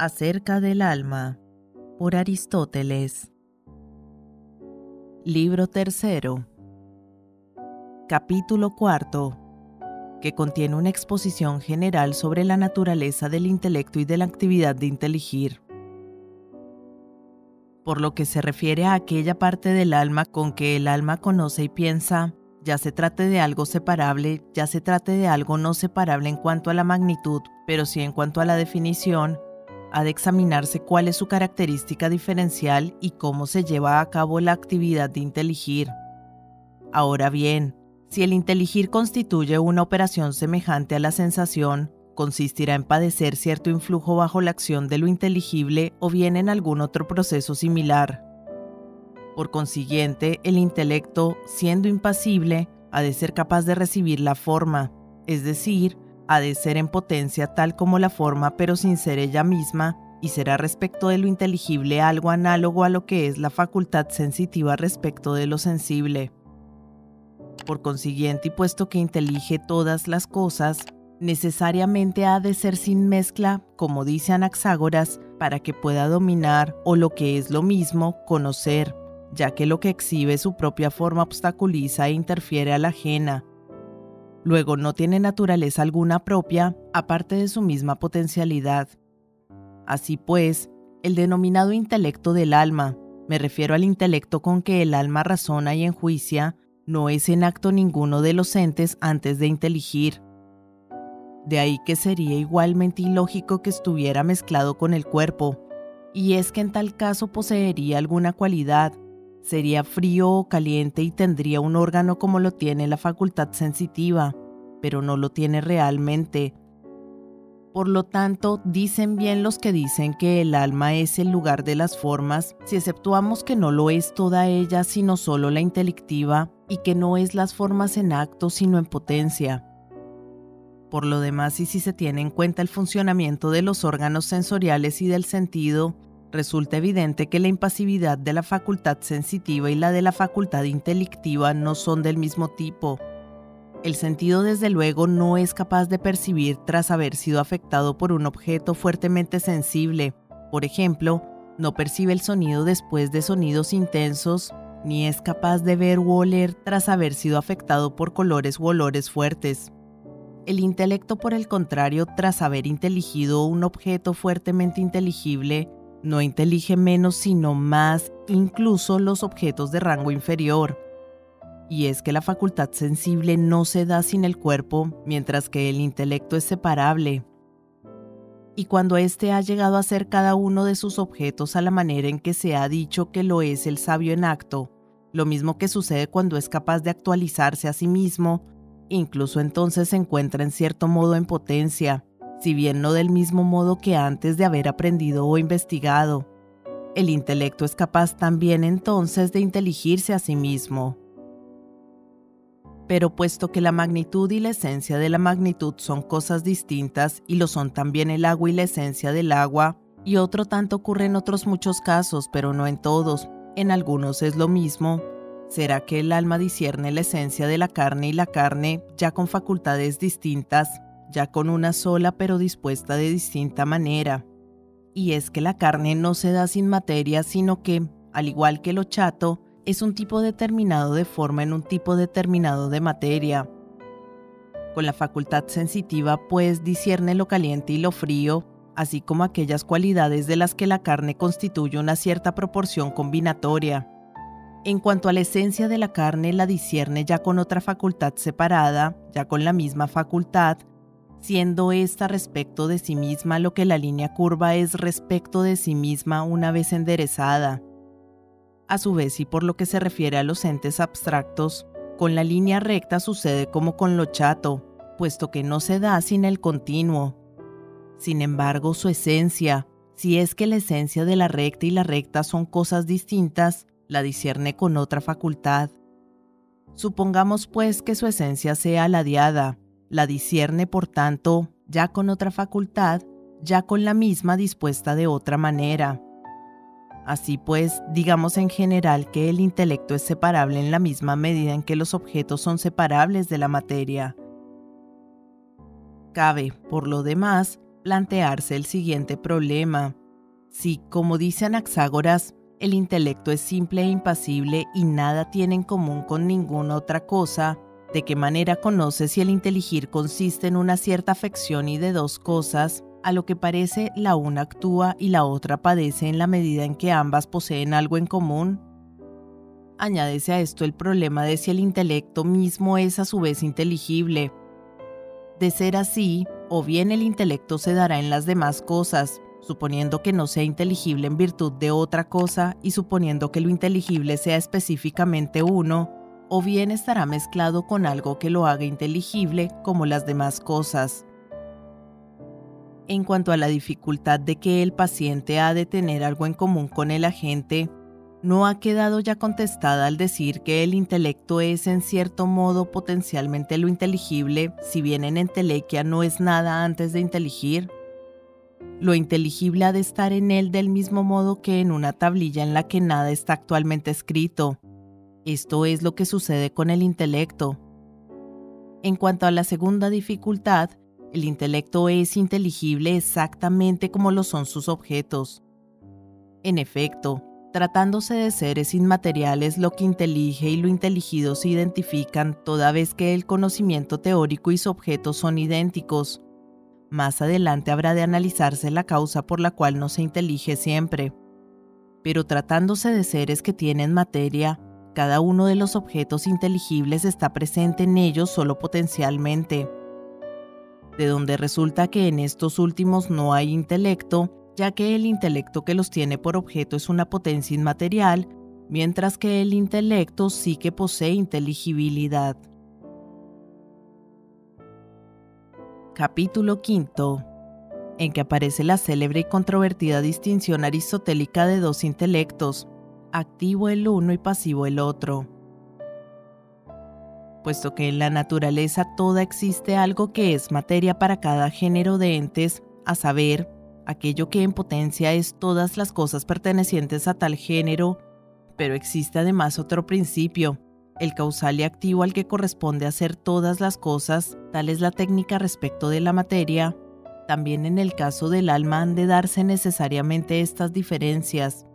Acerca del alma, por Aristóteles. Libro tercero. Capítulo cuarto, que contiene una exposición general sobre la naturaleza del intelecto y de la actividad de inteligir. Por lo que se refiere a aquella parte del alma con que el alma conoce y piensa, ya se trate de algo separable, ya se trate de algo no separable en cuanto a la magnitud, pero sí en cuanto a la definición, ha de examinarse cuál es su característica diferencial y cómo se lleva a cabo la actividad de inteligir. Ahora bien, si el inteligir constituye una operación semejante a la sensación, consistirá en padecer cierto influjo bajo la acción de lo inteligible o bien en algún otro proceso similar. Por consiguiente, el intelecto, siendo impasible, ha de ser capaz de recibir la forma, es decir, ha de ser en potencia tal como la forma pero sin ser ella misma, y será respecto de lo inteligible algo análogo a lo que es la facultad sensitiva respecto de lo sensible. Por consiguiente, y puesto que intelige todas las cosas, necesariamente ha de ser sin mezcla, como dice Anaxágoras, para que pueda dominar, o lo que es lo mismo, conocer, ya que lo que exhibe su propia forma obstaculiza e interfiere a la ajena, Luego no tiene naturaleza alguna propia aparte de su misma potencialidad. Así pues, el denominado intelecto del alma, me refiero al intelecto con que el alma razona y enjuicia, no es en acto ninguno de los entes antes de inteligir. De ahí que sería igualmente ilógico que estuviera mezclado con el cuerpo, y es que en tal caso poseería alguna cualidad, sería frío o caliente y tendría un órgano como lo tiene la facultad sensitiva, pero no lo tiene realmente. Por lo tanto, dicen bien los que dicen que el alma es el lugar de las formas, si exceptuamos que no lo es toda ella, sino solo la intelectiva, y que no es las formas en acto, sino en potencia. Por lo demás, y si se tiene en cuenta el funcionamiento de los órganos sensoriales y del sentido, resulta evidente que la impasividad de la facultad sensitiva y la de la facultad intelectiva no son del mismo tipo. El sentido desde luego no es capaz de percibir tras haber sido afectado por un objeto fuertemente sensible. Por ejemplo, no percibe el sonido después de sonidos intensos, ni es capaz de ver u oler tras haber sido afectado por colores u olores fuertes. El intelecto, por el contrario, tras haber inteligido un objeto fuertemente inteligible, no intelige menos sino más incluso los objetos de rango inferior. Y es que la facultad sensible no se da sin el cuerpo, mientras que el intelecto es separable. Y cuando éste ha llegado a ser cada uno de sus objetos a la manera en que se ha dicho que lo es el sabio en acto, lo mismo que sucede cuando es capaz de actualizarse a sí mismo, incluso entonces se encuentra en cierto modo en potencia, si bien no del mismo modo que antes de haber aprendido o investigado. El intelecto es capaz también entonces de inteligirse a sí mismo. Pero puesto que la magnitud y la esencia de la magnitud son cosas distintas y lo son también el agua y la esencia del agua, y otro tanto ocurre en otros muchos casos, pero no en todos, en algunos es lo mismo, ¿será que el alma discierne la esencia de la carne y la carne, ya con facultades distintas, ya con una sola pero dispuesta de distinta manera? Y es que la carne no se da sin materia, sino que, al igual que lo chato, es un tipo determinado de forma en un tipo determinado de materia. Con la facultad sensitiva, pues, discierne lo caliente y lo frío, así como aquellas cualidades de las que la carne constituye una cierta proporción combinatoria. En cuanto a la esencia de la carne, la discierne ya con otra facultad separada, ya con la misma facultad, siendo esta respecto de sí misma lo que la línea curva es respecto de sí misma una vez enderezada. A su vez, y por lo que se refiere a los entes abstractos, con la línea recta sucede como con lo chato, puesto que no se da sin el continuo. Sin embargo, su esencia, si es que la esencia de la recta y la recta son cosas distintas, la discierne con otra facultad. Supongamos pues que su esencia sea la diada, la discierne por tanto ya con otra facultad, ya con la misma dispuesta de otra manera. Así pues, digamos en general que el intelecto es separable en la misma medida en que los objetos son separables de la materia. Cabe, por lo demás, plantearse el siguiente problema. Si, como dice Anaxágoras, el intelecto es simple e impasible y nada tiene en común con ninguna otra cosa, ¿de qué manera conoce si el inteligir consiste en una cierta afección y de dos cosas, a lo que parece la una actúa y la otra padece en la medida en que ambas poseen algo en común? Añádese a esto el problema de si el intelecto mismo es a su vez inteligible. De ser así, o bien el intelecto se dará en las demás cosas, suponiendo que no sea inteligible en virtud de otra cosa y suponiendo que lo inteligible sea específicamente uno, o bien estará mezclado con algo que lo haga inteligible como las demás cosas. En cuanto a la dificultad de que el paciente ha de tener algo en común con el agente, no ha quedado ya contestada al decir que el intelecto es en cierto modo potencialmente lo inteligible, si bien en entelequia no es nada antes de inteligir. Lo inteligible ha de estar en él del mismo modo que en una tablilla en la que nada está actualmente escrito. Esto es lo que sucede con el intelecto. En cuanto a la segunda dificultad, el intelecto es inteligible exactamente como lo son sus objetos. En efecto, tratándose de seres inmateriales, lo que intelige y lo inteligido se identifican toda vez que el conocimiento teórico y su objeto son idénticos. Más adelante habrá de analizarse la causa por la cual no se intelige siempre. Pero tratándose de seres que tienen materia, cada uno de los objetos inteligibles está presente en ellos solo potencialmente de donde resulta que en estos últimos no hay intelecto, ya que el intelecto que los tiene por objeto es una potencia inmaterial, mientras que el intelecto sí que posee inteligibilidad. Capítulo V en que aparece la célebre y controvertida distinción aristotélica de dos intelectos, activo el uno y pasivo el otro puesto que en la naturaleza toda existe algo que es materia para cada género de entes, a saber, aquello que en potencia es todas las cosas pertenecientes a tal género, pero existe además otro principio, el causal y activo al que corresponde hacer todas las cosas, tal es la técnica respecto de la materia. También en el caso del alma han de darse necesariamente estas diferencias.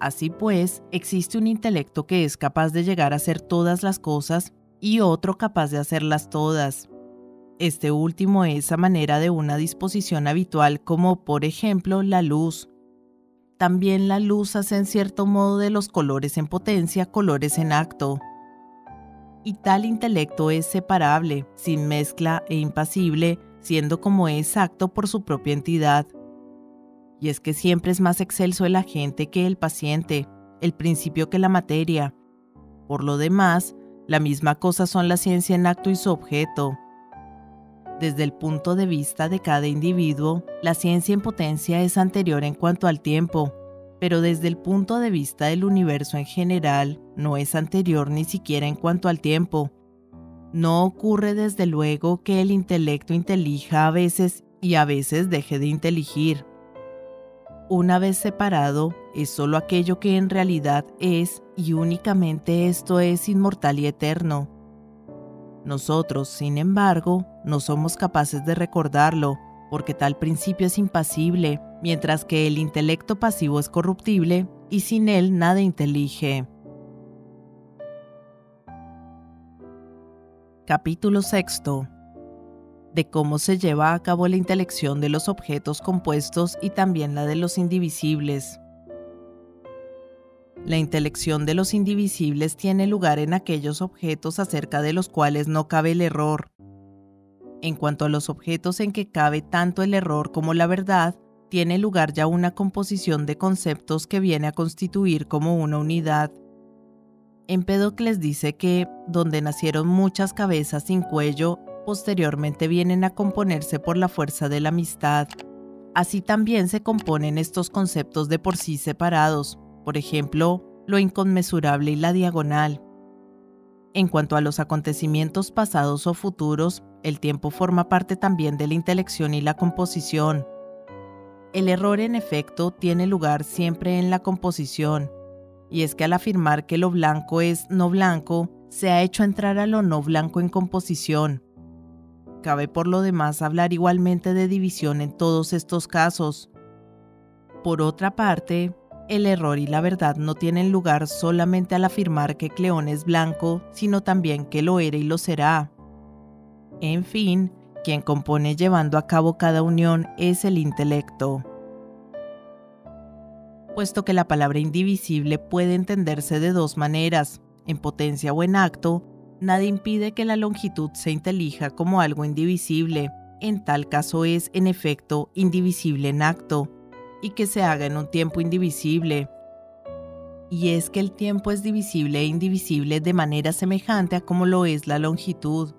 Así pues, existe un intelecto que es capaz de llegar a ser todas las cosas y otro capaz de hacerlas todas. Este último es a manera de una disposición habitual como por ejemplo la luz. También la luz hace en cierto modo de los colores en potencia colores en acto. Y tal intelecto es separable, sin mezcla e impasible, siendo como es acto por su propia entidad. Y es que siempre es más excelso el agente que el paciente, el principio que la materia. Por lo demás, la misma cosa son la ciencia en acto y su objeto. Desde el punto de vista de cada individuo, la ciencia en potencia es anterior en cuanto al tiempo, pero desde el punto de vista del universo en general, no es anterior ni siquiera en cuanto al tiempo. No ocurre desde luego que el intelecto intelija a veces y a veces deje de inteligir. Una vez separado, es solo aquello que en realidad es y únicamente esto es inmortal y eterno. Nosotros, sin embargo, no somos capaces de recordarlo, porque tal principio es impasible, mientras que el intelecto pasivo es corruptible y sin él nada intelige. Capítulo sexto de cómo se lleva a cabo la intelección de los objetos compuestos y también la de los indivisibles. La intelección de los indivisibles tiene lugar en aquellos objetos acerca de los cuales no cabe el error. En cuanto a los objetos en que cabe tanto el error como la verdad, tiene lugar ya una composición de conceptos que viene a constituir como una unidad. Empédocles dice que, donde nacieron muchas cabezas sin cuello, posteriormente vienen a componerse por la fuerza de la amistad. Así también se componen estos conceptos de por sí separados, por ejemplo, lo inconmensurable y la diagonal. En cuanto a los acontecimientos pasados o futuros, el tiempo forma parte también de la intelección y la composición. El error en efecto tiene lugar siempre en la composición, y es que al afirmar que lo blanco es no blanco, se ha hecho entrar a lo no blanco en composición, Cabe por lo demás hablar igualmente de división en todos estos casos. Por otra parte, el error y la verdad no tienen lugar solamente al afirmar que Cleón es blanco, sino también que lo era y lo será. En fin, quien compone llevando a cabo cada unión es el intelecto. Puesto que la palabra indivisible puede entenderse de dos maneras, en potencia o en acto, nada impide que la longitud se intelija como algo indivisible. En tal caso es, en efecto, indivisible en acto, y que se haga en un tiempo indivisible. Y es que el tiempo es divisible e indivisible de manera semejante a como lo es la longitud.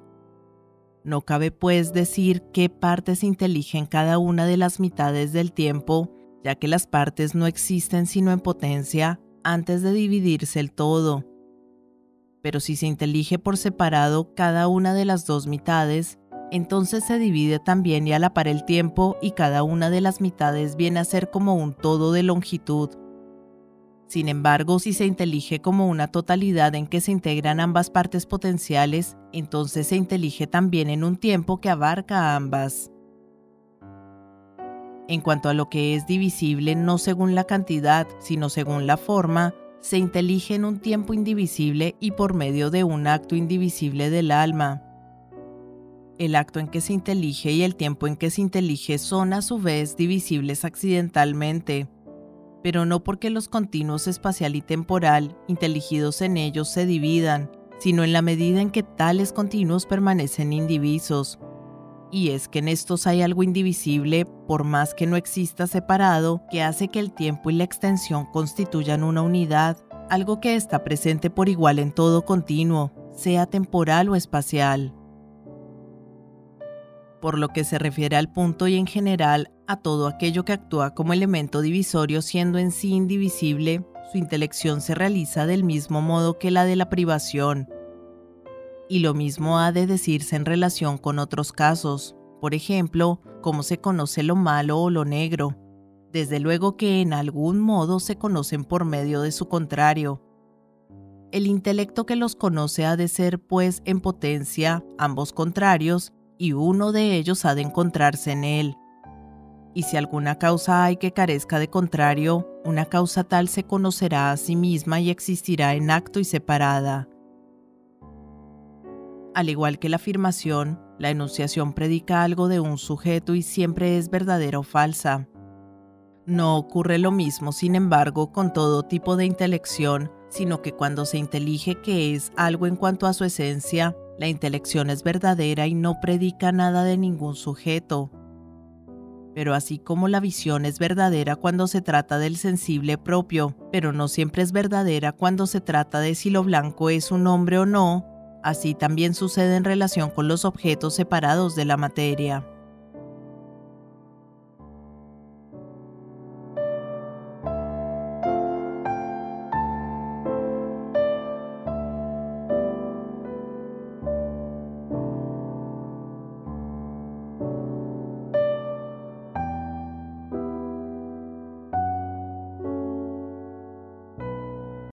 No cabe pues decir qué partes inteligen cada una de las mitades del tiempo, ya que las partes no existen sino en potencia antes de dividirse el todo. Pero si se intelige por separado cada una de las dos mitades, entonces se divide también y a la par el tiempo y cada una de las mitades viene a ser como un todo de longitud. Sin embargo, si se intelige como una totalidad en que se integran ambas partes potenciales, entonces se intelige también en un tiempo que abarca a ambas. En cuanto a lo que es divisible no según la cantidad, sino según la forma, se intelige en un tiempo indivisible y por medio de un acto indivisible del alma. El acto en que se intelige y el tiempo en que se intelige son a su vez divisibles accidentalmente pero no porque los continuos espacial y temporal inteligidos en ellos se dividan, sino en la medida en que tales continuos permanecen indivisos. Y es que en estos hay algo indivisible, por más que no exista separado, que hace que el tiempo y la extensión constituyan una unidad, algo que está presente por igual en todo continuo, sea temporal o espacial. Por lo que se refiere al punto y en general a todo aquello que actúa como elemento divisorio siendo en sí indivisible, su intelección se realiza del mismo modo que la de la privación. Y lo mismo ha de decirse en relación con otros casos, por ejemplo, cómo se conoce lo malo o lo negro. Desde luego que en algún modo se conocen por medio de su contrario. El intelecto que los conoce ha de ser, pues, en potencia, ambos contrarios, y uno de ellos ha de encontrarse en él y si alguna causa hay que carezca de contrario, una causa tal se conocerá a sí misma y existirá en acto y separada. Al igual que la afirmación, la enunciación predica algo de un sujeto y siempre es verdadera o falsa. No ocurre lo mismo, sin embargo, con todo tipo de intelección, sino que cuando se intelige que es algo en cuanto a su esencia, la intelección es verdadera y no predica nada de ningún sujeto, pero así como la visión es verdadera cuando se trata del sensible propio, pero no siempre es verdadera cuando se trata de si lo blanco es un hombre o no, así también sucede en relación con los objetos separados de la materia.